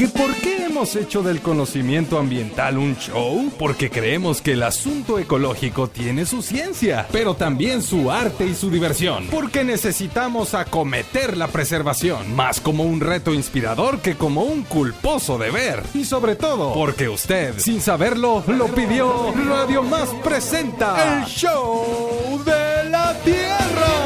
¿Que por qué hemos hecho del conocimiento ambiental un show? Porque creemos que el asunto ecológico tiene su ciencia, pero también su arte y su diversión. Porque necesitamos acometer la preservación, más como un reto inspirador que como un culposo deber. Y sobre todo, porque usted, sin saberlo, lo pidió. Radio Más presenta el show de la Tierra.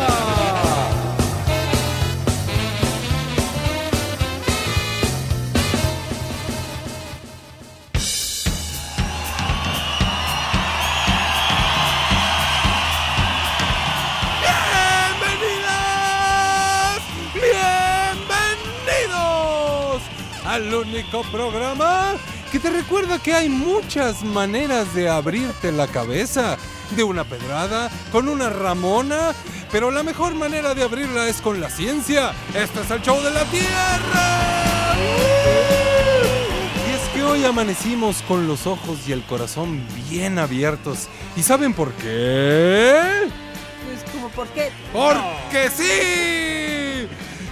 Único programa que te recuerda que hay muchas maneras de abrirte la cabeza. De una pedrada, con una ramona, pero la mejor manera de abrirla es con la ciencia. Este es el show de la Tierra. Y es que hoy amanecimos con los ojos y el corazón bien abiertos. ¿Y saben por qué? Pues como por qué. ¡Porque sí!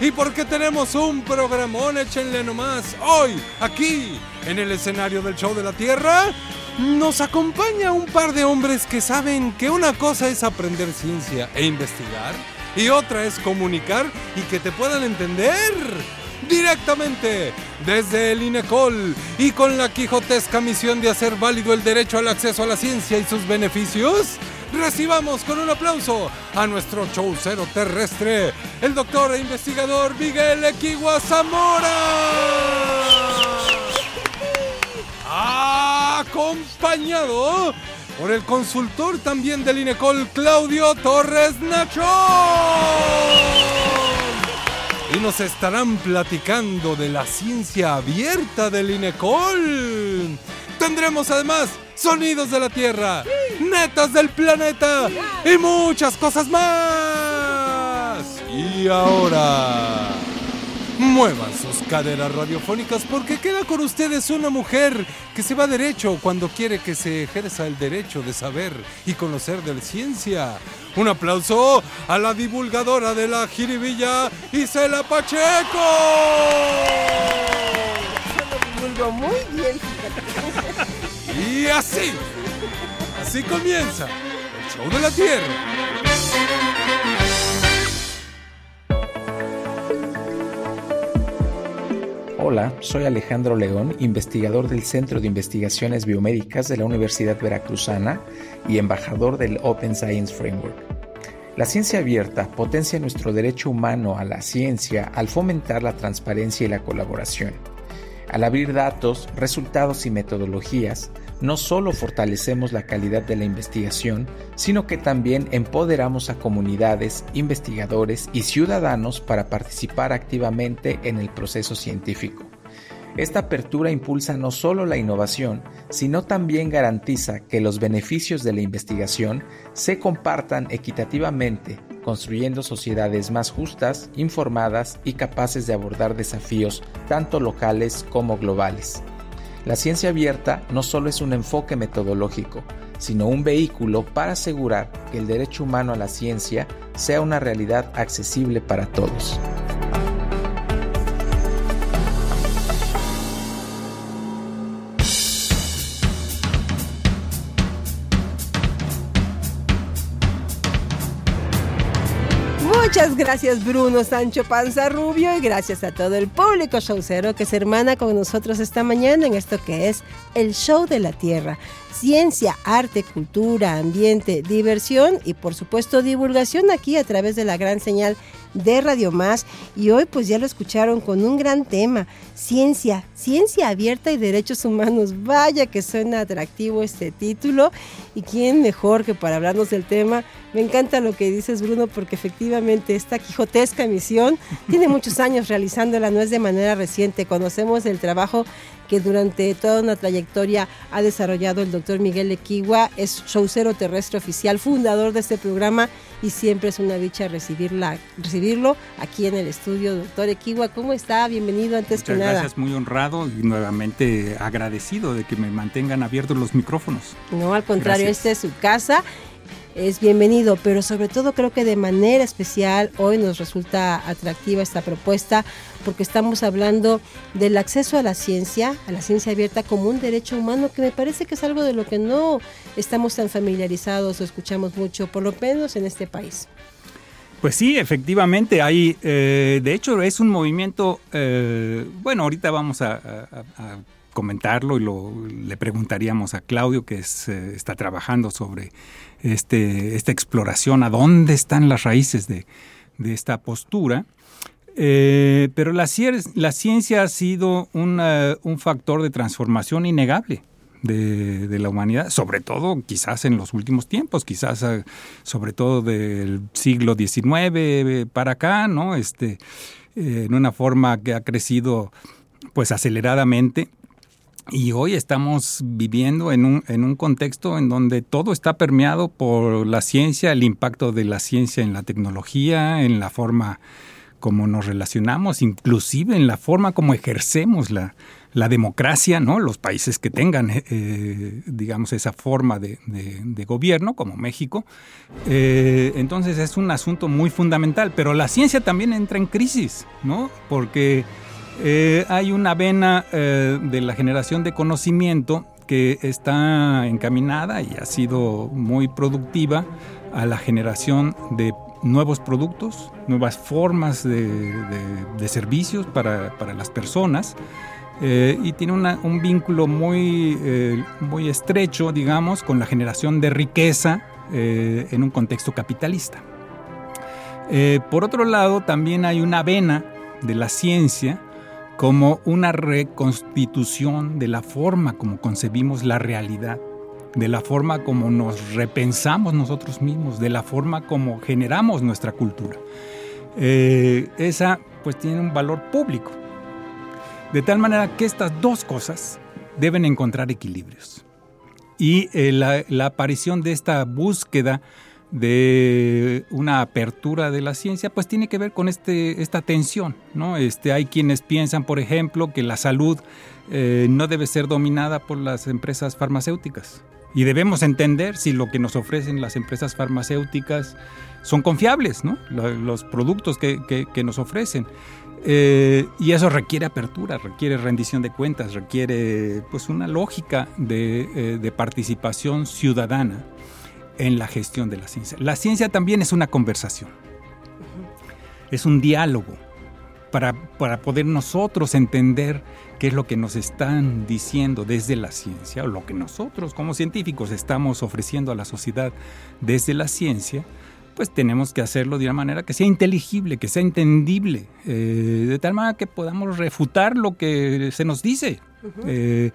Y porque tenemos un programón, échenle nomás. Hoy, aquí, en el escenario del Show de la Tierra, nos acompaña un par de hombres que saben que una cosa es aprender ciencia e investigar y otra es comunicar y que te puedan entender directamente desde el INECOL y con la quijotesca misión de hacer válido el derecho al acceso a la ciencia y sus beneficios recibamos con un aplauso a nuestro showcero terrestre, el doctor e investigador Miguel Equigua Zamora. Acompañado por el consultor también del INECOL, Claudio Torres Nacho. Y nos estarán platicando de la ciencia abierta del INECOL. Tendremos además sonidos de la Tierra, netas del planeta y muchas cosas más. Y ahora, muevan sus caderas radiofónicas porque queda con ustedes una mujer que se va derecho cuando quiere que se ejerza el derecho de saber y conocer de la ciencia. Un aplauso a la divulgadora de la jiribilla, Isela Pacheco. muy bien, y así, así comienza el show de la Tierra. Hola, soy Alejandro León, investigador del Centro de Investigaciones Biomédicas de la Universidad Veracruzana y embajador del Open Science Framework. La ciencia abierta potencia nuestro derecho humano a la ciencia al fomentar la transparencia y la colaboración. Al abrir datos, resultados y metodologías, no solo fortalecemos la calidad de la investigación, sino que también empoderamos a comunidades, investigadores y ciudadanos para participar activamente en el proceso científico. Esta apertura impulsa no solo la innovación, sino también garantiza que los beneficios de la investigación se compartan equitativamente, construyendo sociedades más justas, informadas y capaces de abordar desafíos tanto locales como globales. La ciencia abierta no solo es un enfoque metodológico, sino un vehículo para asegurar que el derecho humano a la ciencia sea una realidad accesible para todos. Gracias Bruno Sancho Panza Rubio y gracias a todo el público showcero que se hermana con nosotros esta mañana en esto que es el show de la tierra. Ciencia, arte, cultura, ambiente, diversión y por supuesto divulgación aquí a través de la gran señal de Radio Más y hoy pues ya lo escucharon con un gran tema, ciencia, ciencia abierta y derechos humanos. Vaya que suena atractivo este título y quién mejor que para hablarnos del tema. Me encanta lo que dices Bruno porque efectivamente esta quijotesca misión tiene muchos años realizándola, no es de manera reciente. Conocemos el trabajo que durante toda una trayectoria ha desarrollado el doctor Miguel Equigua, es showcero terrestre oficial, fundador de este programa y siempre es una dicha recibirla, recibirlo aquí en el estudio. Doctor Equigua, ¿cómo está? Bienvenido antes que nada. Gracias, muy honrado y nuevamente agradecido de que me mantengan abiertos los micrófonos. No, al contrario, esta es su casa es bienvenido, pero sobre todo creo que de manera especial hoy nos resulta atractiva esta propuesta porque estamos hablando del acceso a la ciencia, a la ciencia abierta como un derecho humano que me parece que es algo de lo que no estamos tan familiarizados o escuchamos mucho, por lo menos en este país. Pues sí, efectivamente, hay, eh, de hecho es un movimiento, eh, bueno, ahorita vamos a, comentarlo y lo, le preguntaríamos a Claudio que eh, está trabajando sobre este, esta exploración, a dónde están las raíces de, esta postura. pero la, ciencia ha sido un factor de transformación innegable de, la humanidad, sobre todo quizás en los últimos tiempos, quizás eh, sobre todo del siglo XIX eh, para acá, ¿no? Este, eh, en una forma que ha crecido pues aceleradamente. Y hoy estamos viviendo en un, en un contexto en donde todo está permeado por la ciencia, el impacto de la ciencia en la tecnología, en la forma como nos relacionamos, inclusive en la forma como ejercemos la, la democracia, ¿no? Los países que tengan, eh, eh, digamos, esa forma de, gobierno, como México. Eh, entonces es un asunto muy fundamental, pero la ciencia también entra en crisis, ¿no? Porque hay una vena de la generación de conocimiento que está encaminada y ha sido muy productiva a la generación de nuevos productos, nuevas formas de, servicios para, para las personas. Eh, y tiene un vínculo muy, eh, muy estrecho, digamos, con la generación de riqueza eh, en un contexto capitalista. por otro lado, también hay una vena de la ciencia como una reconstitución de la forma como concebimos la realidad, de la forma como nos repensamos nosotros mismos, de la forma como generamos nuestra cultura. esa pues tiene un valor público de tal manera que estas dos cosas deben encontrar equilibrios. Y eh, la, aparición de esta búsqueda de una apertura de la ciencia, pues tiene que ver con este, esta tensión. ¿no? Este, hay quienes piensan, por ejemplo, que la salud eh, no debe ser dominada por las empresas farmacéuticas. Y debemos entender si lo que nos ofrecen las empresas farmacéuticas son confiables, ¿no? los productos que, que nos ofrecen. Eh, y eso requiere apertura, requiere rendición de cuentas, requiere pues una lógica de, eh, participación ciudadana en la gestión de la ciencia. La ciencia también es una conversación, es un diálogo para, para poder nosotros entender qué es lo que nos están diciendo desde la ciencia o lo que nosotros como científicos estamos ofreciendo a la sociedad desde la ciencia pues tenemos que hacerlo de una manera que sea inteligible, que sea entendible, eh, de tal manera que podamos refutar lo que se nos dice. Eh,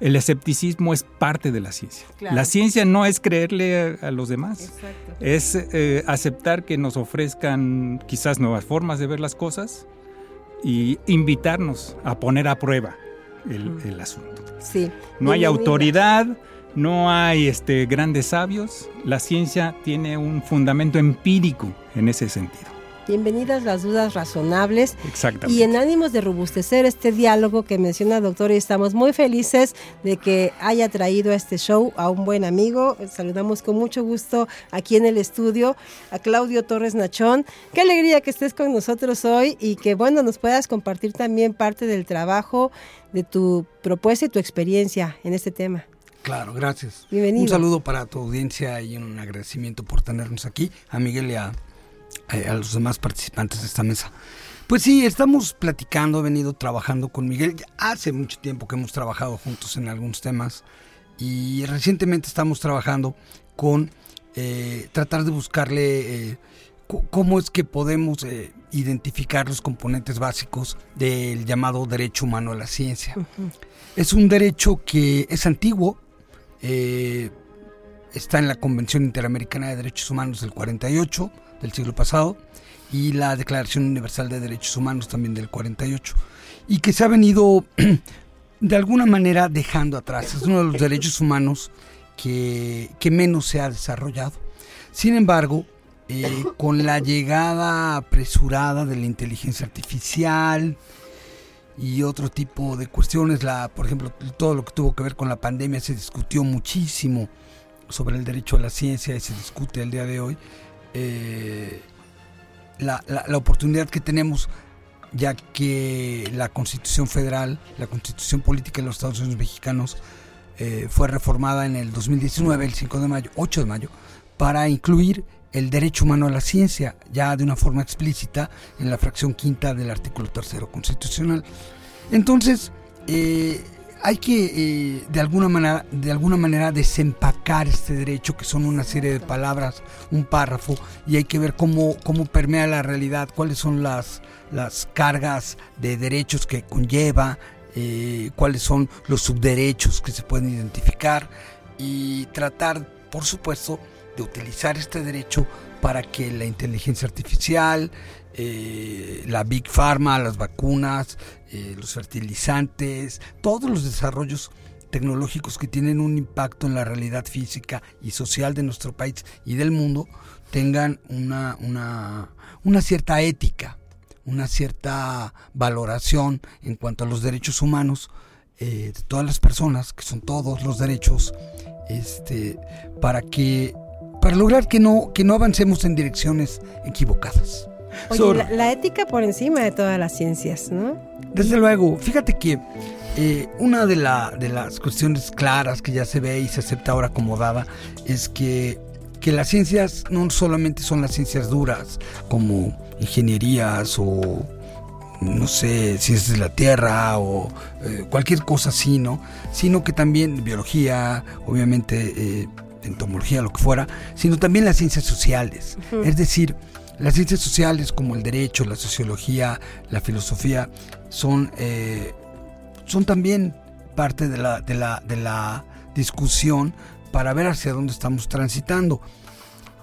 el escepticismo es parte de la ciencia. La ciencia no es creerle a, los demás, es eh, aceptar que nos ofrezcan quizás nuevas formas de ver las cosas y invitarnos a poner a prueba el, asunto. Sí. No hay autoridad, no hay este, grandes sabios, la ciencia tiene un fundamento empírico en ese sentido. Bienvenidas las dudas razonables. Exactamente. Y en ánimos de robustecer este diálogo que menciona el doctor, y estamos muy felices de que haya traído a este show a un buen amigo. Saludamos con mucho gusto aquí en el estudio a Claudio Torres Nachón. Qué alegría que estés con nosotros hoy y que, bueno, nos puedas compartir también parte del trabajo, de tu propuesta y tu experiencia en este tema. Claro, gracias. Bienvenido. Un saludo para tu audiencia y un agradecimiento por tenernos aquí, a Miguel y a, los demás participantes de esta mesa. Pues sí, estamos platicando, he venido trabajando con Miguel. Hace mucho tiempo que hemos trabajado juntos en algunos temas y recientemente estamos trabajando con eh, tratar de buscarle eh, cómo es que podemos eh, identificar los componentes básicos del llamado derecho humano a la ciencia. Es un derecho que es antiguo, eh, está en la Convención Interamericana de Derechos Humanos del 48, del siglo pasado, y la Declaración Universal de Derechos Humanos también del 48, y que se ha venido de alguna manera dejando atrás. Es uno de los derechos humanos que, menos se ha desarrollado. Sin embargo, eh, con la llegada apresurada de la inteligencia artificial, y otro tipo de cuestiones. La, por ejemplo, todo lo que tuvo que ver con la pandemia se discutió muchísimo sobre el derecho a la ciencia y se discute el día de hoy, eh, la, la, oportunidad que tenemos, ya que la Constitución Federal, la Constitución Política de los Estados Unidos Mexicanos, eh, fue reformada en el 2019, el 5 de mayo, 8 de mayo, para incluir el derecho humano a la ciencia, ya de una forma explícita, en la fracción quinta del artículo tercero constitucional. Entonces, eh, hay que eh, de alguna manera de alguna manera desempacar este derecho que son una serie de palabras un párrafo y hay que ver cómo cómo permea la realidad cuáles son las las cargas de derechos que conlleva eh, cuáles son los subderechos que se pueden identificar y tratar por supuesto de utilizar este derecho para que la inteligencia artificial eh, la Big Pharma, las vacunas, eh, los fertilizantes, todos los desarrollos tecnológicos que tienen un impacto en la realidad física y social de nuestro país y del mundo tengan una, una, cierta ética, una cierta valoración en cuanto a los derechos humanos eh, de todas las personas, que son todos los derechos, este, para que para lograr que no, que no avancemos en direcciones equivocadas. Oye, la, ética por encima de todas las ciencias, ¿no? Desde luego, fíjate que eh, una de, de las cuestiones claras que ya se ve y se acepta ahora como dada es que, que las ciencias no solamente son las ciencias duras, como ingenierías o no sé, ciencias de la tierra o eh, cualquier cosa así, ¿no? Sino que también biología, obviamente eh, entomología, lo que fuera, sino también las ciencias sociales. Es decir, las ciencias sociales como el derecho, la sociología, la filosofía son, eh, son también parte de la, de, la, de la discusión para ver hacia dónde estamos transitando.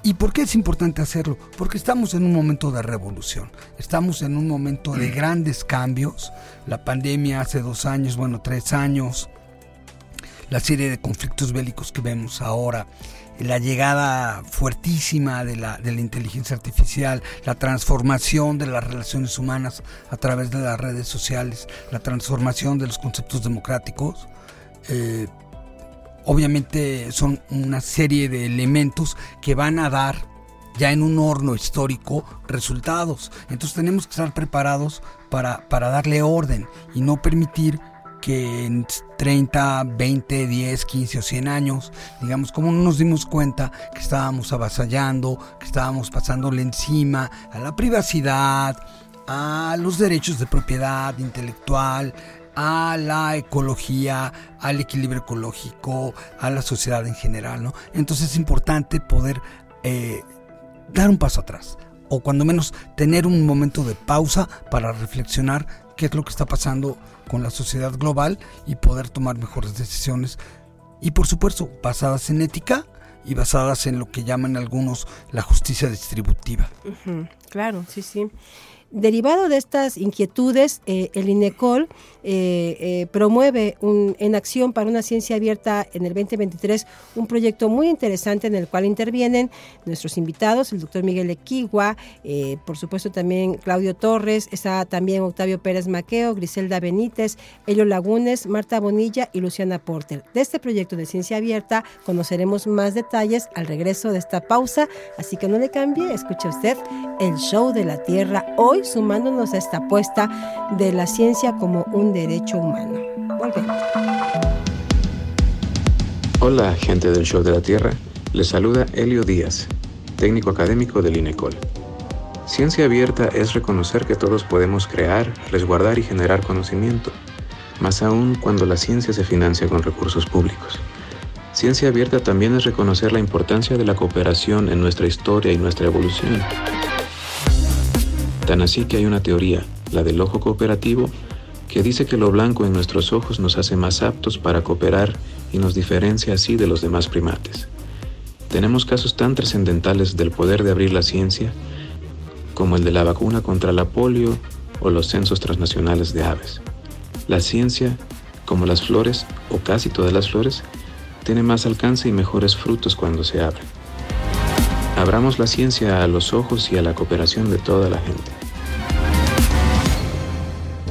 ¿Y por qué es importante hacerlo? Porque estamos en un momento de revolución, estamos en un momento de grandes cambios. La pandemia hace dos años, bueno, tres años, la serie de conflictos bélicos que vemos ahora, la llegada fuertísima de la, de la inteligencia artificial, la transformación de las relaciones humanas a través de las redes sociales, la transformación de los conceptos democráticos, eh, obviamente son una serie de elementos que van a dar ya en un horno histórico resultados. Entonces tenemos que estar preparados para, para darle orden y no permitir que en 30, 20, 10, 15 o 100 años, digamos, como no nos dimos cuenta que estábamos avasallando, que estábamos pasándole encima a la privacidad, a los derechos de propiedad intelectual, a la ecología, al equilibrio ecológico, a la sociedad en general, ¿no? Entonces es importante poder eh, dar un paso atrás, o cuando menos tener un momento de pausa para reflexionar qué es lo que está pasando con la sociedad global y poder tomar mejores decisiones. Y por supuesto, basadas en ética y basadas en lo que llaman algunos la justicia distributiva. Claro, sí, sí. Derivado de estas inquietudes, eh, el INECOL eh, eh, promueve un, en acción para una ciencia abierta en el 2023 un proyecto muy interesante en el cual intervienen nuestros invitados, el doctor Miguel Equigua, por supuesto también Claudio Torres, está también Octavio Pérez Maqueo, Griselda Benítez, Elio Lagunes, Marta Bonilla y Luciana Porter. De este proyecto de ciencia abierta conoceremos más detalles al regreso de esta pausa, así que no le cambie, escuche usted el show de la Tierra hoy sumándonos a esta apuesta de la ciencia como un derecho humano. Volvemos. Hola, gente del Show de la Tierra. Les saluda Helio Díaz, técnico académico del INECOL. Ciencia abierta es reconocer que todos podemos crear, resguardar y generar conocimiento, más aún cuando la ciencia se financia con recursos públicos. Ciencia abierta también es reconocer la importancia de la cooperación en nuestra historia y nuestra evolución. Tan así que hay una teoría, la del ojo cooperativo, que dice que lo blanco en nuestros ojos nos hace más aptos para cooperar y nos diferencia así de los demás primates. Tenemos casos tan trascendentales del poder de abrir la ciencia como el de la vacuna contra la polio o los censos transnacionales de aves. La ciencia, como las flores o casi todas las flores, tiene más alcance y mejores frutos cuando se abre. Abramos la ciencia a los ojos y a la cooperación de toda la gente.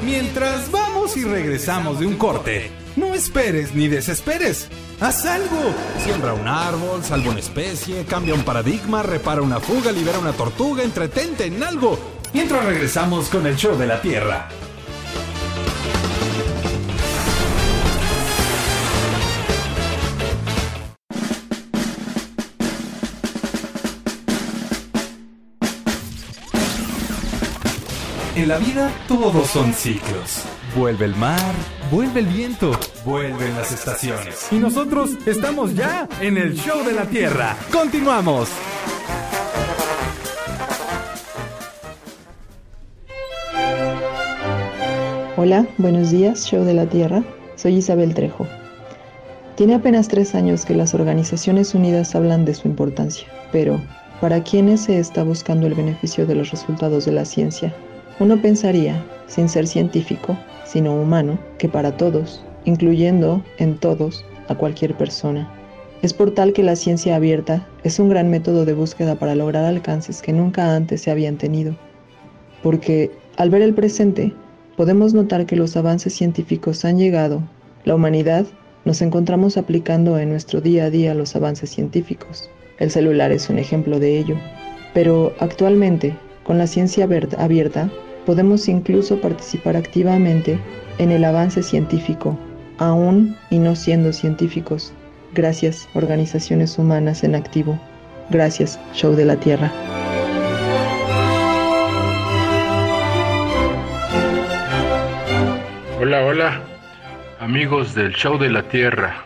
Mientras vamos y regresamos de un corte. No esperes ni desesperes. Haz algo. Siembra un árbol, salva una especie, cambia un paradigma, repara una fuga, libera una tortuga, entretente en algo. Mientras regresamos con el show de la Tierra. En la vida todos son ciclos. Vuelve el mar, vuelve el viento, vuelven las estaciones. Y nosotros estamos ya en el show de la Tierra. Continuamos. Hola, buenos días, Show de la Tierra. Soy Isabel Trejo. Tiene apenas tres años que las Organizaciones Unidas hablan de su importancia, pero ¿para quiénes se está buscando el beneficio de los resultados de la ciencia? Uno pensaría, sin ser científico, sino humano, que para todos, incluyendo en todos a cualquier persona. Es por tal que la ciencia abierta es un gran método de búsqueda para lograr alcances que nunca antes se habían tenido. Porque al ver el presente, podemos notar que los avances científicos han llegado. La humanidad nos encontramos aplicando en nuestro día a día los avances científicos. El celular es un ejemplo de ello. Pero actualmente, con la ciencia abierta, podemos incluso participar activamente en el avance científico, aún y no siendo científicos. Gracias, organizaciones humanas en activo. Gracias, Show de la Tierra. Hola, hola, amigos del Show de la Tierra.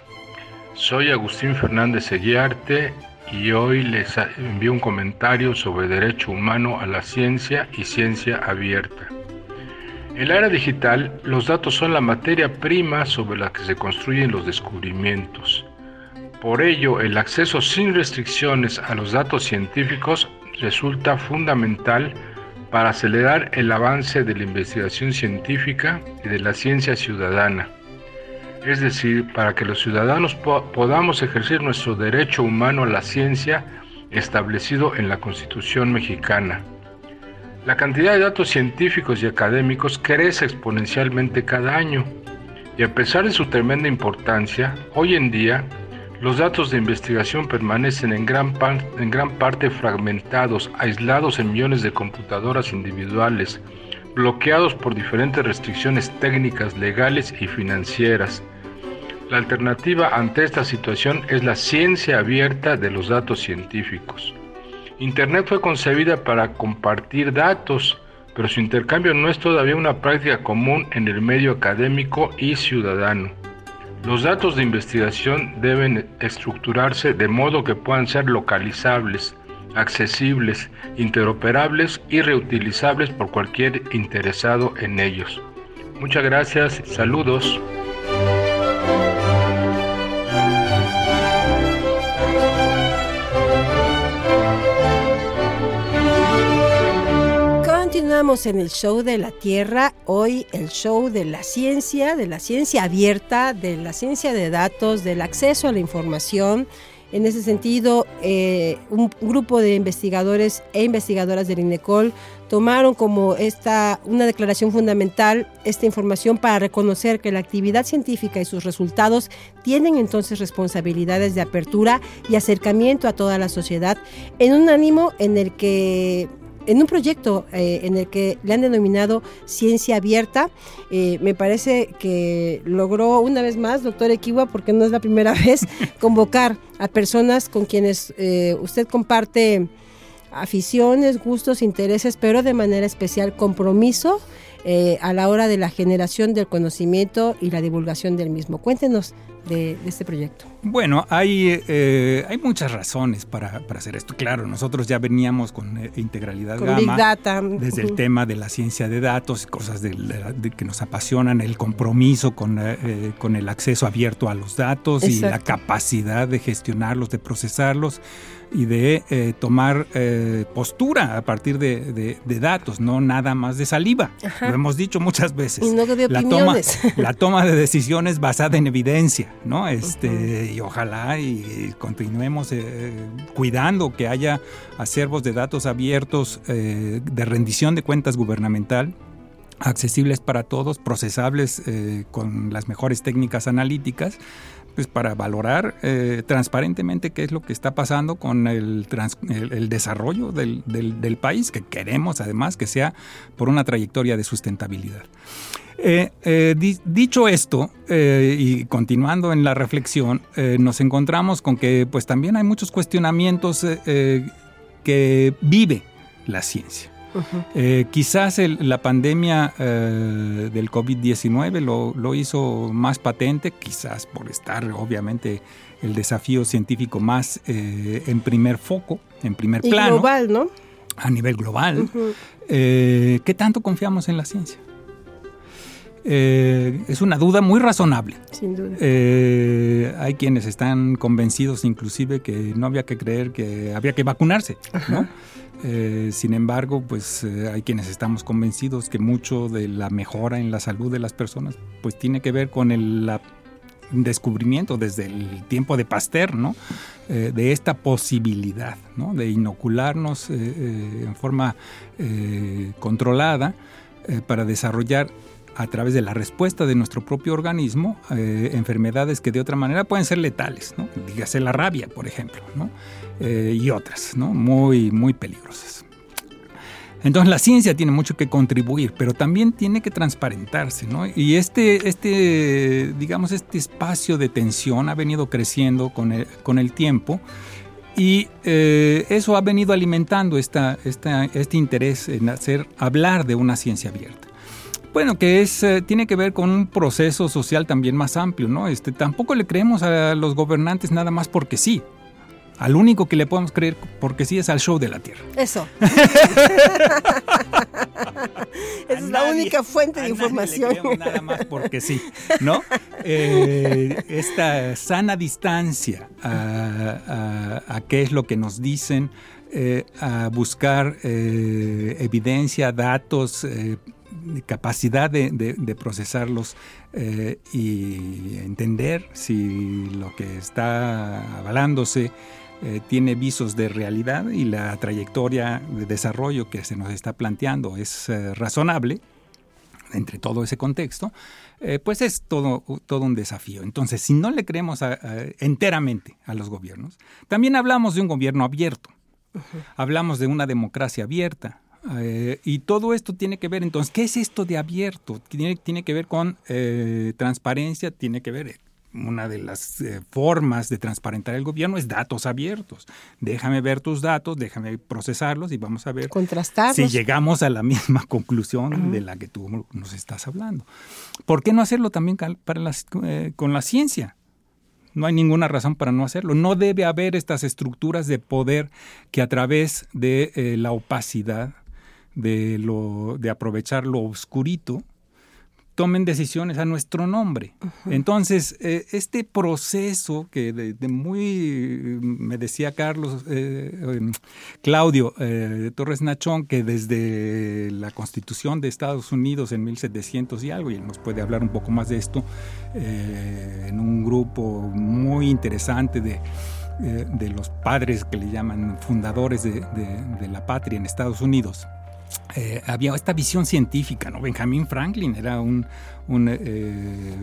Soy Agustín Fernández Eguiarte y hoy les envío un comentario sobre derecho humano a la ciencia y ciencia abierta. En la era digital, los datos son la materia prima sobre la que se construyen los descubrimientos. Por ello, el acceso sin restricciones a los datos científicos resulta fundamental para acelerar el avance de la investigación científica y de la ciencia ciudadana es decir, para que los ciudadanos podamos ejercer nuestro derecho humano a la ciencia establecido en la Constitución mexicana. La cantidad de datos científicos y académicos crece exponencialmente cada año y a pesar de su tremenda importancia, hoy en día los datos de investigación permanecen en gran, parte fragmentados, aislados en millones de computadoras individuales, bloqueados por diferentes restricciones técnicas, legales y financieras, la alternativa ante esta situación es la ciencia abierta de los datos científicos. Internet fue concebida para compartir datos, pero su intercambio no es todavía una práctica común en el medio académico y ciudadano. Los datos de investigación deben estructurarse de modo que puedan ser localizables, accesibles, interoperables y reutilizables por cualquier interesado en ellos. Muchas gracias, saludos. Continuamos en el show de la Tierra, hoy el show de la ciencia, de la ciencia abierta, de la ciencia de datos, del acceso a la información. En ese sentido, eh, un grupo de investigadores e investigadoras del INECOL tomaron como esta una declaración fundamental esta información para reconocer que la actividad científica y sus resultados tienen entonces responsabilidades de apertura y acercamiento a toda la sociedad en un ánimo en el que en un proyecto eh, en el que le han denominado Ciencia Abierta. Eh, me parece que logró una vez más, doctor Equiwa, porque no es la primera vez, convocar a personas con quienes eh, usted comparte aficiones, gustos, intereses, pero de manera especial compromiso a la hora de la generación del conocimiento y la divulgación del mismo. Cuéntenos de, este proyecto? Bueno, hay, eh, hay muchas razones para, hacer esto. Claro, nosotros ya veníamos con eh, integralidad con Big Data. desde el tema de la ciencia de datos, cosas que nos apasionan, el compromiso con, eh, con el acceso abierto a los datos y la capacidad de gestionarlos, de procesarlos y de eh, tomar eh, postura a partir de, datos, no nada más de saliva. Lo hemos dicho muchas veces. Y no de la toma, la toma de decisiones basada en evidencia, ¿no? Este, Y ojalá y continuemos eh, cuidando que haya acervos de datos abiertos de rendición de cuentas gubernamental accesibles para todos, procesables eh, con las mejores técnicas analíticas, pues para valorar eh, transparentemente qué es lo que está pasando con el, desarrollo del, país, que queremos además que sea por una trayectoria de sustentabilidad. Eh, dicho esto, y continuando en la reflexión, nos encontramos con que pues también hay muchos cuestionamientos que vive la ciencia. Eh, quizás la pandemia eh, del COVID-19 lo, hizo más patente, quizás por estar obviamente el desafío científico más eh, en primer foco, en primer y plano. global, ¿no? A nivel global. ¿Qué tanto confiamos en la ciencia? Es una duda muy razonable. Sin duda. hay quienes están convencidos inclusive que no había que creer que había que vacunarse, ¿no? Eh, sin embargo, pues eh, hay quienes estamos convencidos que mucho de la mejora en la salud de las personas pues tiene que ver con el descubrimiento desde el tiempo de Pasteur, ¿no? Eh, de esta posibilidad, ¿no? De inocularnos en forma controlada para desarrollar a través de la respuesta de nuestro propio organismo enfermedades que de otra manera pueden ser letales, ¿no? dígase la rabia, por ejemplo, ¿no? Eh, y otras, ¿no? Muy, muy peligrosas. Entonces la ciencia tiene mucho que contribuir, pero también tiene que transparentarse, ¿no? Y este, este, digamos, este espacio de tensión ha venido creciendo con el, con el tiempo y eh, eso ha venido alimentando esta, este interés en hacer, hablar de una ciencia abierta. Bueno, que es, eh, tiene que ver con un proceso social también más amplio, ¿no? Este, tampoco le creemos a los gobernantes nada más porque sí. Al único que le podemos creer porque sí es al show de la Tierra. Eso. Esa es la única fuente de información. le nada más porque sí, ¿no? Eh, esta sana distancia a, qué es lo que nos dicen, eh, a buscar eh, evidencia, datos, capacidad de, procesarlos y entender si lo que está avalándose eh, tiene visos de realidad y la trayectoria de desarrollo que se nos está planteando es eh, razonable entre todo ese contexto, eh, pues es todo, todo un desafío. Entonces, si no le creemos enteramente a los gobiernos, también hablamos de un gobierno abierto, hablamos de una democracia abierta, y todo esto tiene que ver, entonces, ¿qué es esto de abierto? Tiene, tiene que ver con transparencia, tiene que ver una de las eh, formas de transparentar el gobierno es datos abiertos. Déjame ver tus datos, déjame procesarlos y vamos a ver si llegamos a la misma conclusión de la que tú nos estás hablando. ¿Por qué no hacerlo también para eh, con la ciencia? No hay ninguna razón para no hacerlo. No debe haber estas estructuras de poder que a través de eh, la opacidad, de, lo, de aprovechar lo oscurito, tomen decisiones a nuestro nombre. Entonces, eh, este proceso que de, muy, me decía Carlos, eh, em, Claudio eh, Torres Nachón, que desde la constitución de Estados Unidos en 1700 y algo, y él nos puede hablar un poco más de esto, en un grupo muy interesante de, de los padres que le llaman fundadores de la patria en Estados Unidos eh, había esta visión científica, ¿no? Benjamin Franklin era un, un, eh,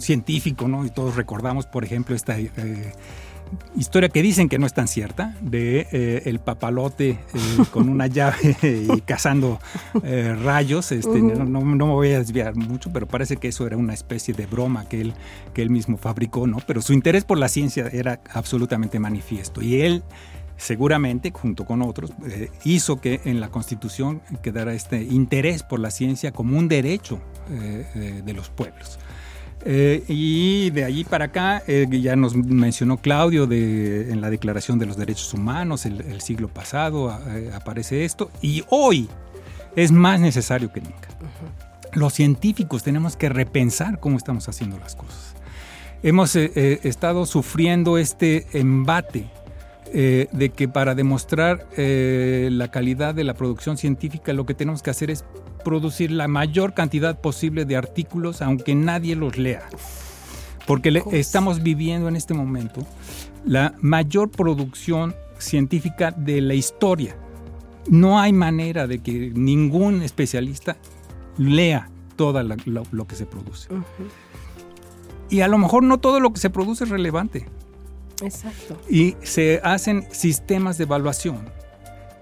científico, ¿no? Y todos recordamos, por ejemplo, esta eh, historia que dicen que no es tan cierta, de el papalote con una llave y cazando rayos. Este, no, no, me voy a desviar mucho, pero parece que eso era una especie de broma que él, que él mismo fabricó, ¿no? Pero su interés por la ciencia era absolutamente manifiesto. Y él seguramente, junto con otros, eh, hizo que en la Constitución quedara este interés por la ciencia como un derecho eh, de los pueblos. Eh, y de allí para acá, ya nos mencionó Claudio de, en la Declaración de los Derechos Humanos, el, siglo pasado aparece esto, y hoy es más necesario que nunca. Los científicos tenemos que repensar cómo estamos haciendo las cosas. Hemos estado sufriendo este embate eh, de que para demostrar eh, la calidad de la producción científica lo que tenemos que hacer es producir la mayor cantidad posible de artículos aunque nadie los lea. Porque estamos viviendo en este momento la mayor producción científica de la historia. No hay manera de que ningún especialista lea todo lo, que se produce. Y a lo mejor no todo lo que se produce es relevante. Exacto. Y se hacen sistemas de evaluación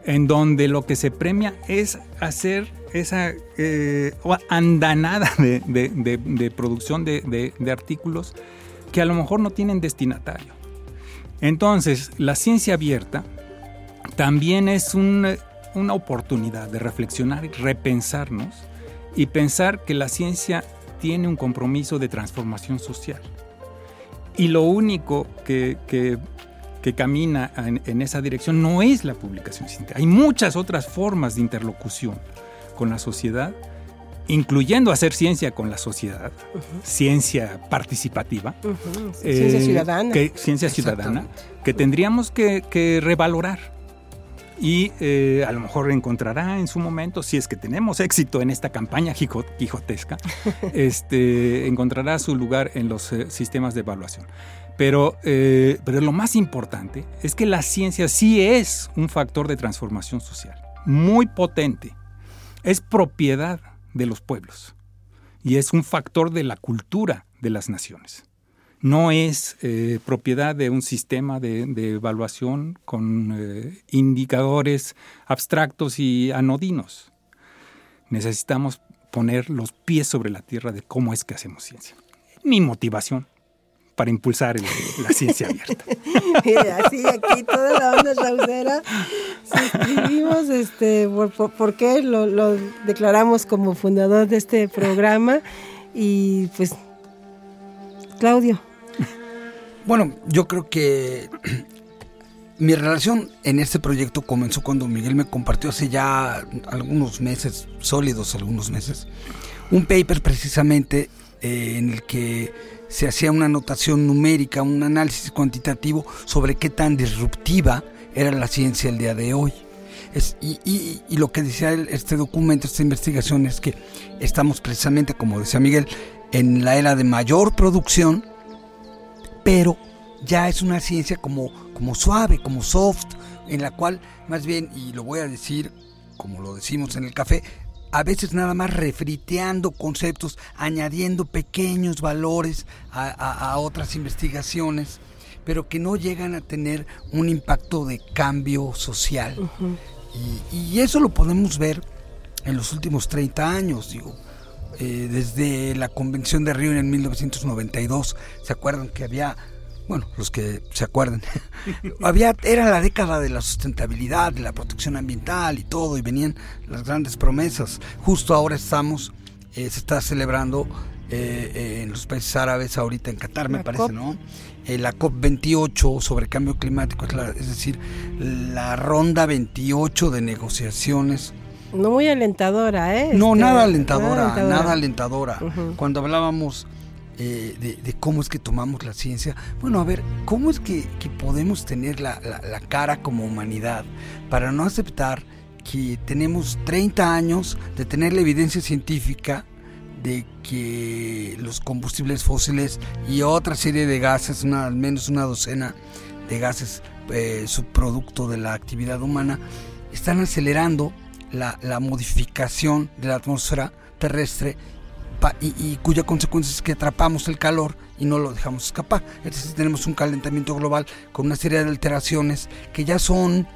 en donde lo que se premia es hacer esa eh, andanada de, producción de, artículos que a lo mejor no tienen destinatario. Entonces, la ciencia abierta también es una oportunidad de reflexionar y repensarnos y pensar que la ciencia tiene un compromiso de transformación social. Y lo único que, camina en, esa dirección no es la publicación científica. Hay muchas otras formas de interlocución con la sociedad, incluyendo hacer ciencia con la sociedad, ciencia participativa, ciencia eh, ciudadana. Que, ciencia ciudadana, que tendríamos que revalorar y eh, a lo mejor encontrará en su momento, si es que tenemos éxito en esta campaña quijotesca, este, encontrará su lugar en los eh, sistemas de evaluación. Pero, eh, pero lo más importante es que la ciencia sí es un factor de transformación social, muy potente. Es propiedad de los pueblos y es un factor de la cultura de las naciones no es eh, propiedad de un sistema de, evaluación con eh, indicadores abstractos y anodinos. Necesitamos poner los pies sobre la tierra de cómo es que hacemos ciencia. Mi motivación para impulsar la ciencia abierta. así aquí toda la onda saudera suscribimos, este, por, qué lo, lo declaramos como fundador de este programa y pues Claudio, bueno, yo creo que mi relación en este proyecto comenzó cuando Miguel me compartió hace ya algunos meses, sólidos algunos meses, un paper precisamente eh, en el que se hacía una anotación numérica, un análisis cuantitativo sobre qué tan disruptiva era la ciencia el día de hoy. y, y, lo que decía este documento, esta investigación, es que estamos precisamente, como decía Miguel, en la era de mayor producción, pero ya es una ciencia como, como suave, como soft, en la cual más bien, y lo voy a decir como lo decimos en el café, a veces nada más refriteando conceptos, añadiendo pequeños valores a, otras investigaciones, pero que no llegan a tener un impacto de cambio social. y, y, eso lo podemos ver en los últimos 30 años, digo. Eh, desde la Convención de Río en 1992. ¿Se acuerdan que había, bueno, los que se acuerdan, había, era la década de la sustentabilidad, de la protección ambiental y todo, y venían las grandes promesas. Justo ahora estamos, eh, se está celebrando eh, en los países árabes, ahorita en Qatar, me parece, ¿no? la COP28 sobre cambio climático, es, es decir, la ronda 28 de negociaciones no muy alentadora, ¿eh? No, este, nada alentadora, nada alentadora. Cuando hablábamos eh, de, cómo es que tomamos la ciencia, bueno, a ver, ¿cómo es que, podemos tener la, cara como humanidad para no aceptar que tenemos 30 años de tener la evidencia científica de que los combustibles fósiles y otra serie de gases, una, al menos una docena de gases eh, subproducto de la actividad humana, están acelerando la, modificación de la atmósfera terrestre y, cuya consecuencia es que atrapamos el calor y no lo dejamos escapar. Es decir, tenemos un calentamiento global con una serie de alteraciones que ya son,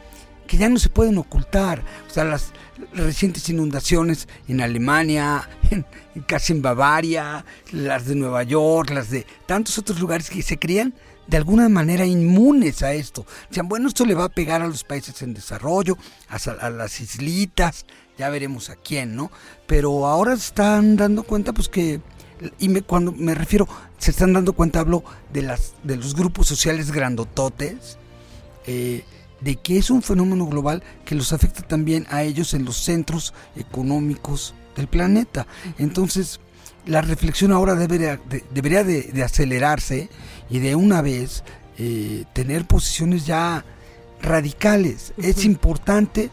que ya no se pueden ocultar. O sea, las recientes inundaciones en Alemania, en, casi en Bavaria, las de Nueva York, las de tantos otros lugares que se crían de alguna manera inmunes a esto. Decían, bueno, esto le va a pegar a los países en desarrollo, a, las islitas, ya veremos a quién, ¿no? Pero ahora están dando cuenta, pues que, y me, cuando me refiero, se están dando cuenta, hablo de, las, de los grupos sociales grandototes, eh, de que es un fenómeno global que los afecta también a ellos en los centros económicos del planeta. Entonces, la reflexión ahora debería de, debería de, acelerarse y de una vez eh, tener posiciones ya radicales. Es importante,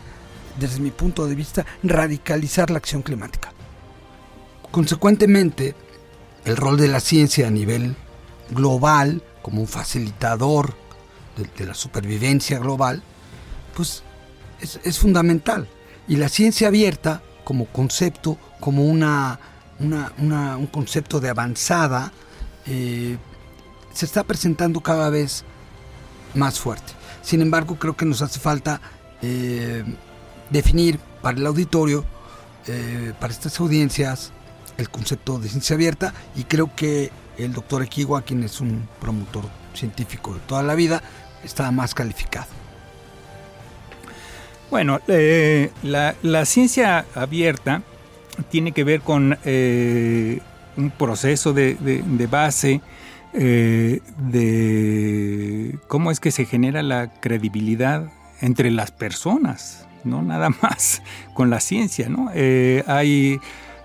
desde mi punto de vista, radicalizar la acción climática. Consecuentemente, el rol de la ciencia a nivel global, como un facilitador de, la supervivencia global, pues es, es fundamental. Y la ciencia abierta, como concepto, como una, un concepto de avanzada, eh, se está presentando cada vez más fuerte. Sin embargo, creo que nos hace falta eh, definir para el auditorio, eh, para estas audiencias, el concepto de ciencia abierta y creo que el doctor Equiwa, quien es un promotor científico de toda la vida, está más calificado. Bueno, la, ciencia abierta tiene que ver con eh, un proceso de, base eh, de cómo es que se genera la credibilidad entre las personas, no nada más con la ciencia, ¿no? hay,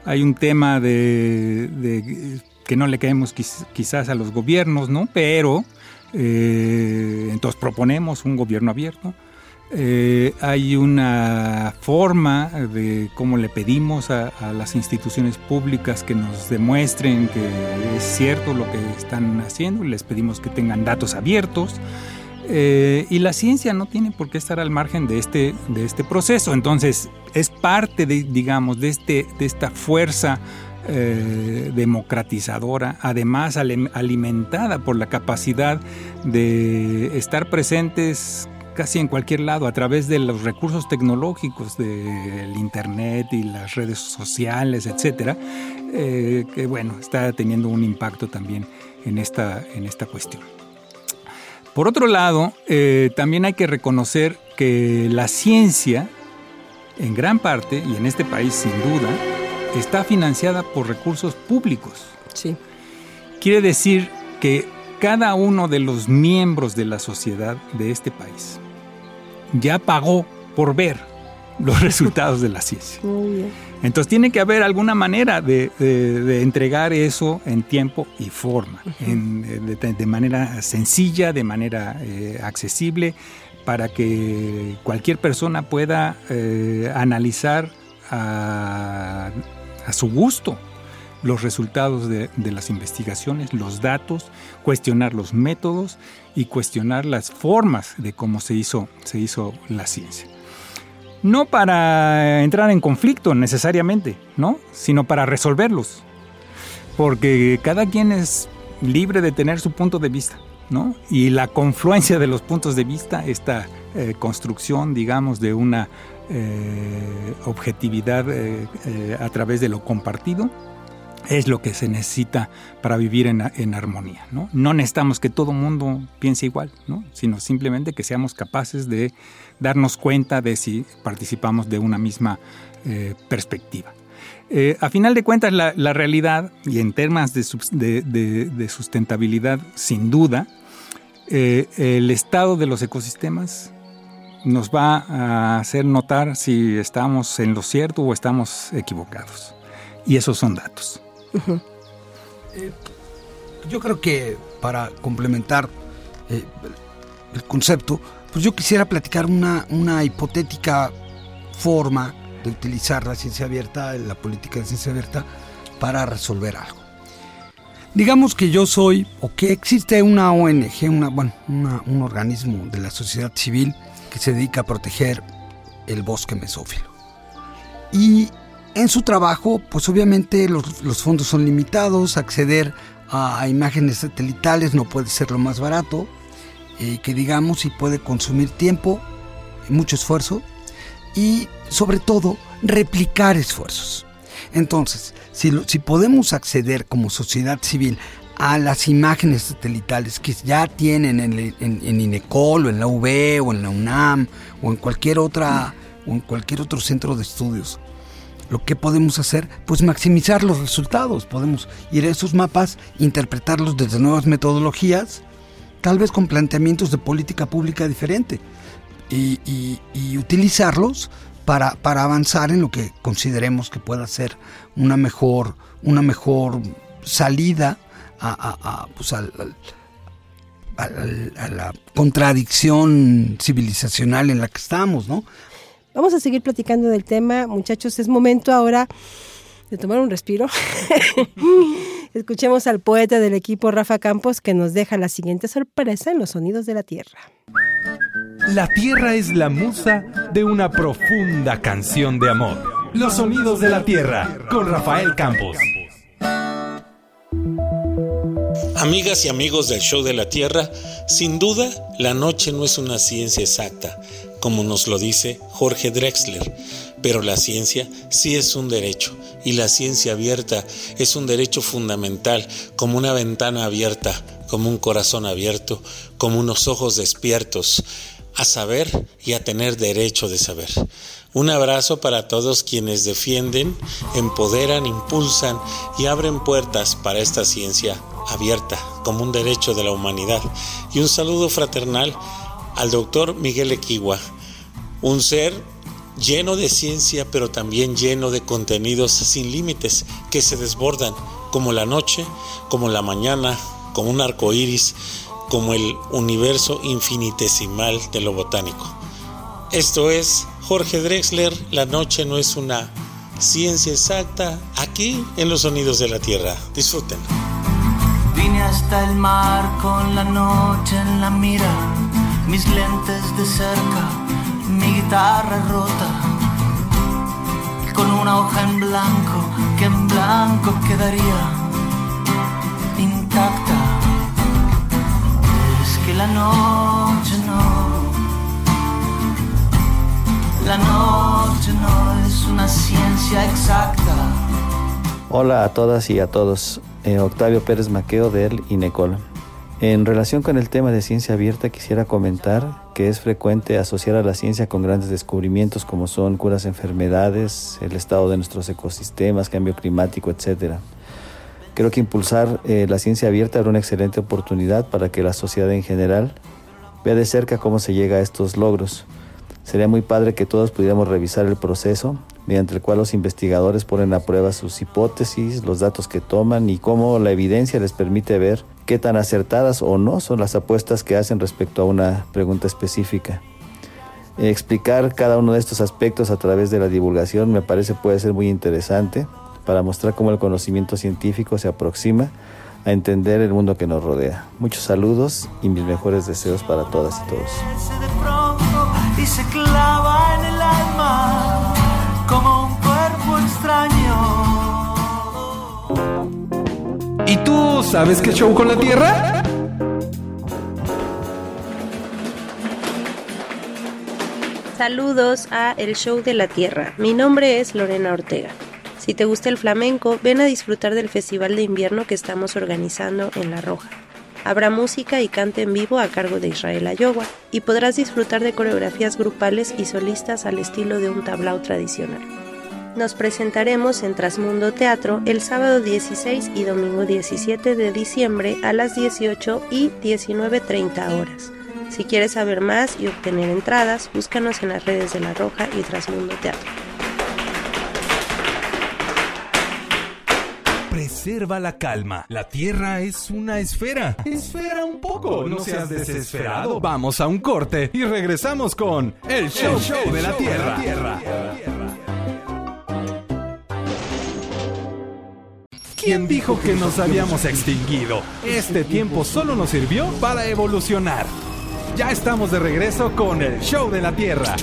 hay un tema de, que no le caemos quizás a los gobiernos, ¿no? Pero entonces proponemos un gobierno abierto eh, hay una forma de cómo le pedimos a, las instituciones públicas que nos demuestren que es cierto lo que están haciendo y les pedimos que tengan datos abiertos. Eh, y la ciencia no tiene por qué estar al margen de este, de este proceso. Entonces, es parte, de, digamos, de, este, de esta fuerza eh, democratizadora, además alimentada por la capacidad de estar presentes casi en cualquier lado a través de los recursos tecnológicos del internet y las redes sociales, etcétera, eh, que bueno está teniendo un impacto también en esta en esta cuestión. Por otro lado, eh, también hay que reconocer que la ciencia, en gran parte y en este país sin duda, está financiada por recursos públicos. Sí. Quiere decir que cada uno de los miembros de la sociedad de este país ya pagó por ver los resultados de la ciencia. Entonces tiene que haber alguna manera de, entregar eso en tiempo y forma, de, manera sencilla, de manera eh, accesible, para que cualquier persona pueda eh, analizar a, su gusto los resultados de, las investigaciones, los datos, cuestionar los métodos y cuestionar las formas de cómo se hizo, se hizo la ciencia. No para entrar en conflicto necesariamente, ¿no? sino para resolverlos. Porque cada quien es libre de tener su punto de vista. ¿no? Y la confluencia de los puntos de vista, esta eh, construcción, digamos, de una eh, objetividad eh, a través de lo compartido, es lo que se necesita para vivir en, armonía. ¿no? no necesitamos que todo mundo piense igual, ¿no? sino simplemente que seamos capaces de darnos cuenta de si participamos de una misma eh, perspectiva. Eh, a final de cuentas, la, realidad, y en temas de, sustentabilidad, sin duda, eh, el estado de los ecosistemas nos va a hacer notar si estamos en lo cierto o estamos equivocados. Y esos son datos. Eh, yo creo que para complementar eh, el concepto, pues yo quisiera platicar una, una hipotética forma de utilizar la ciencia abierta, la política de ciencia abierta, para resolver algo. Digamos que yo soy, o que existe una ONG, una, bueno, un organismo de la sociedad civil que se dedica a proteger el bosque mesófilo. Y en su trabajo, pues obviamente los, fondos son limitados, acceder a, imágenes satelitales no puede ser lo más barato, eh, que digamos, y puede consumir tiempo, mucho esfuerzo, y sobre todo replicar esfuerzos. Entonces, si, podemos acceder como sociedad civil a las imágenes satelitales que ya tienen en, en, INECOL o en la UB o en la UNAM o en cualquier otra o en cualquier otro centro de estudios lo que podemos hacer, pues maximizar los resultados. Podemos ir a esos mapas, interpretarlos desde nuevas metodologías, tal vez con planteamientos de política pública diferente, y, utilizarlos para, para, avanzar en lo que consideremos que pueda ser una mejor, una mejor salida a, pues a la contradicción civilizacional en la que estamos, ¿no? Vamos a seguir platicando del tema, muchachos. Es momento ahora de tomar un respiro. Escuchemos al poeta del equipo Rafa Campos que nos deja la siguiente sorpresa en los sonidos de la tierra. La tierra es la musa de una profunda canción de amor Los sonidos de la Tierra, con Rafael Campos. Amigas y amigos del Show de la Tierra, sin duda la noche no es una ciencia exacta, como nos lo dice Jorge Drexler, pero la ciencia sí es un derecho y la ciencia abierta es un derecho fundamental, como una ventana abierta, como un corazón abierto, como unos ojos despiertos, a saber y a tener derecho de saber. Un abrazo para todos quienes defienden, empoderan, impulsan y abren puertas para esta ciencia abierta como un derecho de la humanidad. Y un saludo fraternal al doctor Miguel Equigua, un ser lleno de ciencia pero también lleno de contenidos sin límites que se desbordan como la noche, como la mañana, como un arco iris, como el universo infinitesimal de lo botánico. Esto es Jorge Drexler, La noche no es una ciencia exacta, aquí en los sonidos de la Tierra. Disfruten. Vine hasta el mar con la noche en la mira, mis lentes de cerca, mi guitarra rota, con una hoja en blanco que en blanco quedaría intacta. Es que la noche no la noche no es una ciencia exacta. Hola a todas y a todos. Eh, Octavio Pérez Maqueo del INECOL. En relación con el tema de ciencia abierta, quisiera comentar que es frecuente asociar a la ciencia con grandes descubrimientos como son curas enfermedades, el estado de nuestros ecosistemas, cambio climático, etc. Creo que impulsar eh, la ciencia abierta era una excelente oportunidad para que la sociedad en general vea de cerca cómo se llega a estos logros. Sería muy padre que todos pudiéramos revisar el proceso mediante el cual los investigadores ponen a prueba sus hipótesis, los datos que toman y cómo la evidencia les permite ver qué tan acertadas o no son las apuestas que hacen respecto a una pregunta específica. Explicar cada uno de estos aspectos a través de la divulgación me parece puede ser muy interesante para mostrar cómo el conocimiento científico se aproxima a entender el mundo que nos rodea. Muchos saludos y mis mejores deseos para todas y todos sabes qué show con la Tierra? Saludos a El Show de la Tierra. Mi nombre es Lorena Ortega. Si te gusta el flamenco, ven a disfrutar del festival de invierno que estamos organizando en La Roja. Habrá música y cante en vivo a cargo de Israel Ayowa y podrás disfrutar de coreografías grupales y solistas al estilo de un tablao tradicional. Nos presentaremos en Trasmundo Teatro el sábado 16 y domingo 17 de diciembre a las 18 y 19.30 horas. Si quieres saber más y obtener entradas, búscanos en las redes de La Roja y Trasmundo Teatro. Preserva la calma. La Tierra es una esfera. Espera un poco, no seas desesperado. Vamos a un corte y regresamos con El Show, de, la Tierra. ¿Quién dijo que nos habíamos extinguido? Este tiempo solo nos sirvió para evolucionar. Ya estamos de regreso con el Show de la Tierra.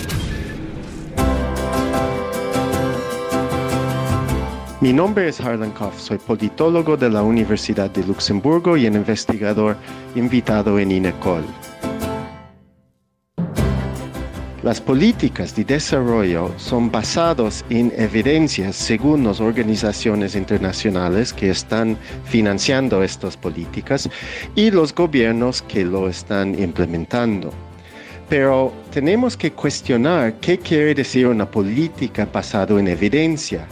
Mi nombre es Harlan Koff, soy politólogo de la Universidad de Luxemburgo y un investigador invitado en INECOL. Las políticas de desarrollo son basadas en evidencias según las organizaciones internacionales que están financiando estas políticas y los gobiernos que lo están implementando. Pero tenemos que cuestionar qué quiere decir una política basada en evidencia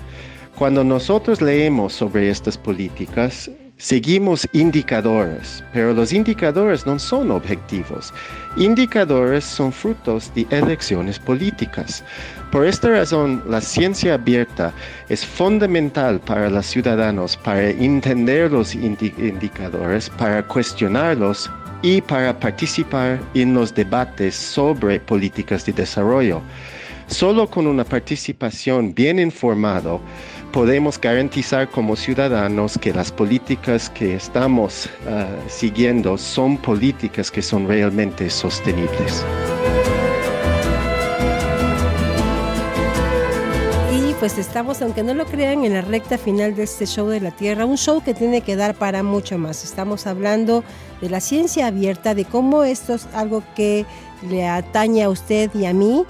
cuando nosotros leemos sobre estas políticas, seguimos indicadores, pero los indicadores no son objetivos. Indicadores son frutos de elecciones políticas. Por esta razón, la ciencia abierta es fundamental para los ciudadanos para entender los indicadores, para cuestionarlos y para participar en los debates sobre políticas de desarrollo. Solo con una participación bien informada, podemos garantizar como ciudadanos que las políticas que estamos uh, siguiendo son políticas que son realmente sostenibles. pues estamos, aunque no lo crean, en la recta final de este show de la Tierra, un show que tiene que dar para mucho más. Estamos hablando de la ciencia abierta, de cómo esto es algo que le atañe a usted y a mí.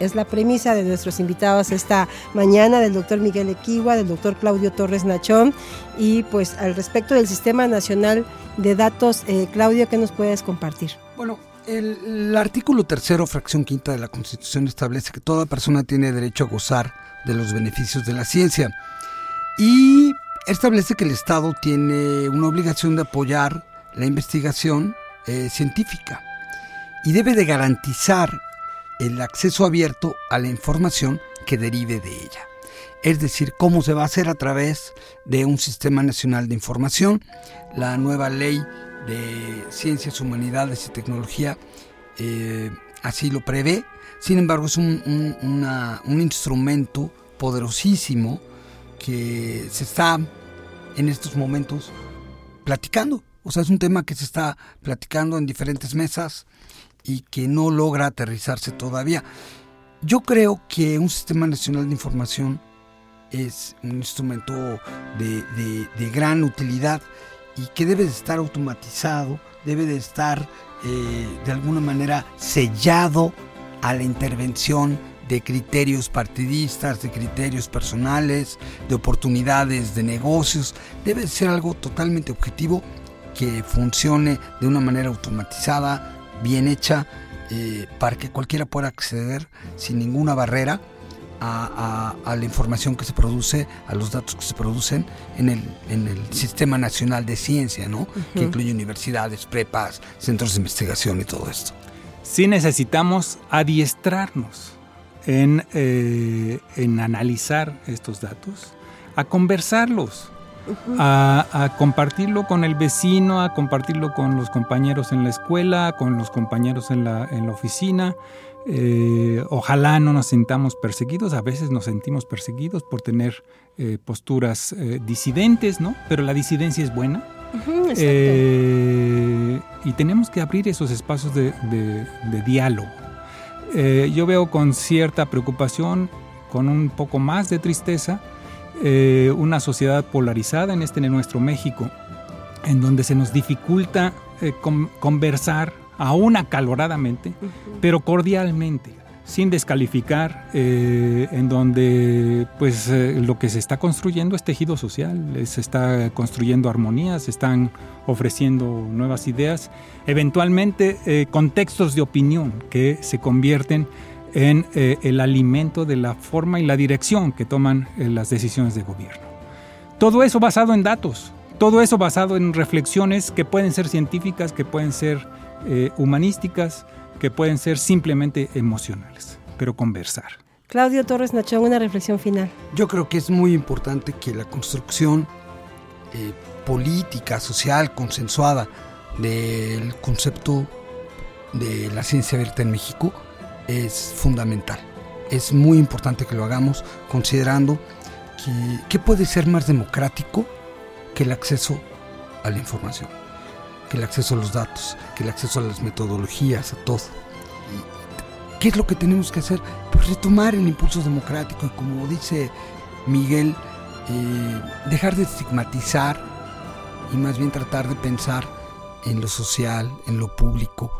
Es la premisa de nuestros invitados esta mañana, del doctor Miguel Equigua, del doctor Claudio Torres Nachón. Y pues al respecto del Sistema Nacional de Datos, eh, Claudio, ¿qué nos puedes compartir? Bueno, el, artículo tercero, fracción quinta de la Constitución establece que toda persona tiene derecho a gozar de los beneficios de la ciencia y establece que el Estado tiene una obligación de apoyar la investigación eh, científica y debe de garantizar el acceso abierto a la información que derive de ella. Es decir, cómo se va a hacer a través de un sistema nacional de información, la nueva ley de Ciencias, Humanidades y Tecnología eh, así lo prevé. Sin embargo, es un, un, instrumento poderosísimo que se está en estos momentos platicando. O sea, es un tema que se está platicando en diferentes mesas y que no logra aterrizarse todavía. Yo creo que un sistema nacional de información es un instrumento de, gran utilidad y que debe de estar automatizado, debe de estar eh, de alguna manera sellado a la intervención de criterios partidistas, de criterios personales, de oportunidades de negocios. Debe ser algo totalmente objetivo que funcione de una manera automatizada, bien hecha, eh, para que cualquiera pueda acceder sin ninguna barrera a, a, a, la información que se produce, a los datos que se producen en el, en el Sistema Nacional de Ciencia, ¿no? Uh -huh. Que incluye universidades, prepas, centros de investigación y todo esto. Sí necesitamos adiestrarnos en, eh, en analizar estos datos, a conversarlos, uh -huh. a, a, compartirlo con el vecino, a compartirlo con los compañeros en la escuela, con los compañeros en la, en la oficina. Eh, ojalá no nos sintamos perseguidos, a veces nos sentimos perseguidos por tener eh, posturas eh, disidentes, ¿no? Pero la disidencia es buena. Uh -huh, y tenemos que abrir esos espacios de, de, de diálogo. yo veo con cierta preocupación, con un poco más de tristeza, una sociedad polarizada en este en nuestro México, en donde se nos dificulta con, conversar aún acaloradamente, uh -huh. pero cordialmente, sin descalificar, eh, en donde pues eh, lo que se está construyendo es tejido social, se está construyendo armonías, se están ofreciendo nuevas ideas, eventualmente eh, contextos de opinión que se convierten en eh, el alimento de la forma y la dirección que toman eh, las decisiones de gobierno. Todo eso basado en datos, todo eso basado en reflexiones que pueden ser científicas, que pueden ser eh, humanísticas que pueden ser simplemente emocionales, pero conversar. Claudio Torres Nachón, una reflexión final. Yo creo que es muy importante que la construcción eh, política, social, consensuada del concepto de la ciencia abierta en México es fundamental. Es muy importante que lo hagamos considerando que, que puede ser más democrático que el acceso a la información que el acceso a los datos, que el acceso a las metodologías, a todo. ¿Y ¿Qué es lo que tenemos que hacer? Pues retomar el impulso democrático y como dice Miguel, eh, dejar de estigmatizar y más bien tratar de pensar en lo social, en lo público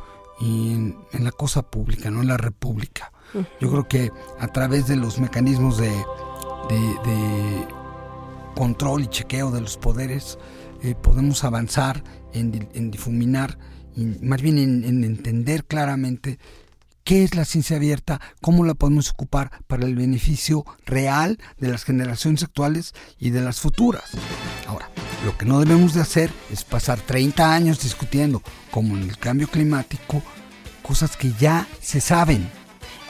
y en, en la cosa pública, no en la república. Yo creo que a través de los mecanismos de, de, de control y chequeo de los poderes eh, podemos avanzar en, en difuminar y más bien en, en, entender claramente qué es la ciencia abierta, cómo la podemos ocupar para el beneficio real de las generaciones actuales y de las futuras. Ahora, lo que no debemos de hacer es pasar 30 años discutiendo, como en el cambio climático, cosas que ya se saben.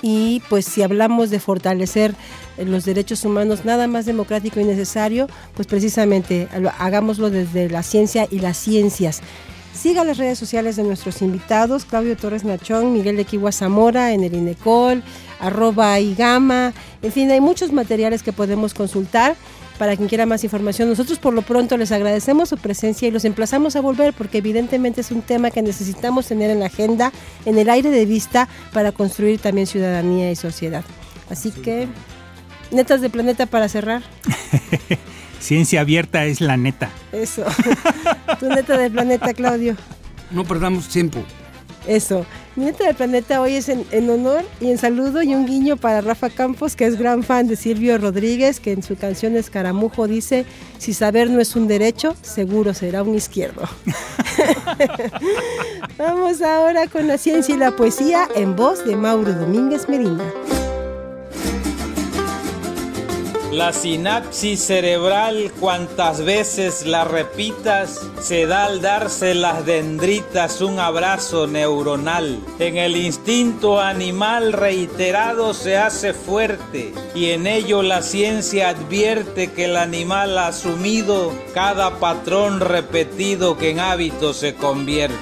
Y pues si hablamos de fortalecer los derechos humanos, nada más democrático y necesario, pues precisamente hagámoslo desde la ciencia y las ciencias. Siga las redes sociales de nuestros invitados, Claudio Torres Nachón, Miguel de Kiwa Zamora en el INECOL, arroba Igama, en fin, hay muchos materiales que podemos consultar para quien quiera más información. Nosotros por lo pronto les agradecemos su presencia y los emplazamos a volver porque evidentemente es un tema que necesitamos tener en la agenda, en el aire de vista, para construir también ciudadanía y sociedad. Así que Netas de planeta para cerrar. Ciencia abierta es la neta. Eso. tu neta del planeta, Claudio. No perdamos tiempo. Eso. Mi neta del planeta hoy es en, en, honor y en saludo y un guiño para Rafa Campos, que es gran fan de Silvio Rodríguez, que en su canción Escaramujo dice, si saber no es un derecho, seguro será un izquierdo. Vamos ahora con la ciencia y la poesía en voz de Mauro Domínguez Medina. La sinapsis cerebral, cuantas veces la repitas, se da al darse las dendritas un abrazo neuronal. En el instinto animal reiterado se hace fuerte y en ello la ciencia advierte que el animal ha asumido cada patrón repetido que en hábito se convierte.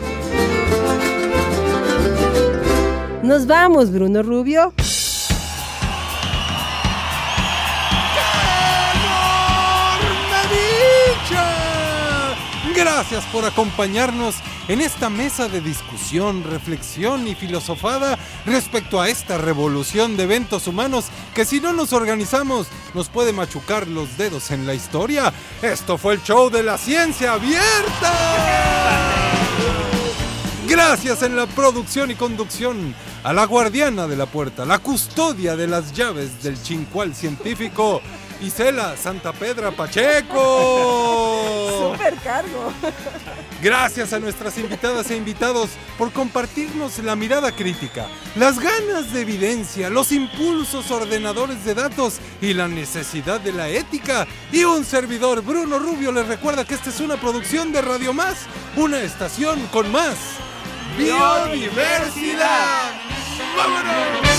Nos vamos, Bruno Rubio. Gracias por acompañarnos en esta mesa de discusión, reflexión y filosofada respecto a esta revolución de eventos humanos que si no nos organizamos nos puede machucar los dedos en la historia. Esto fue el show de la ciencia abierta. Gracias en la producción y conducción a la guardiana de la puerta, la custodia de las llaves del chincual científico. Isela Santa Pedra Pacheco. Supercargo. Gracias a nuestras invitadas e invitados por compartirnos la mirada crítica, las ganas de evidencia, los impulsos ordenadores de datos y la necesidad de la ética. Y un servidor, Bruno Rubio, les recuerda que esta es una producción de Radio Más, una estación con más biodiversidad. ¡Vámonos!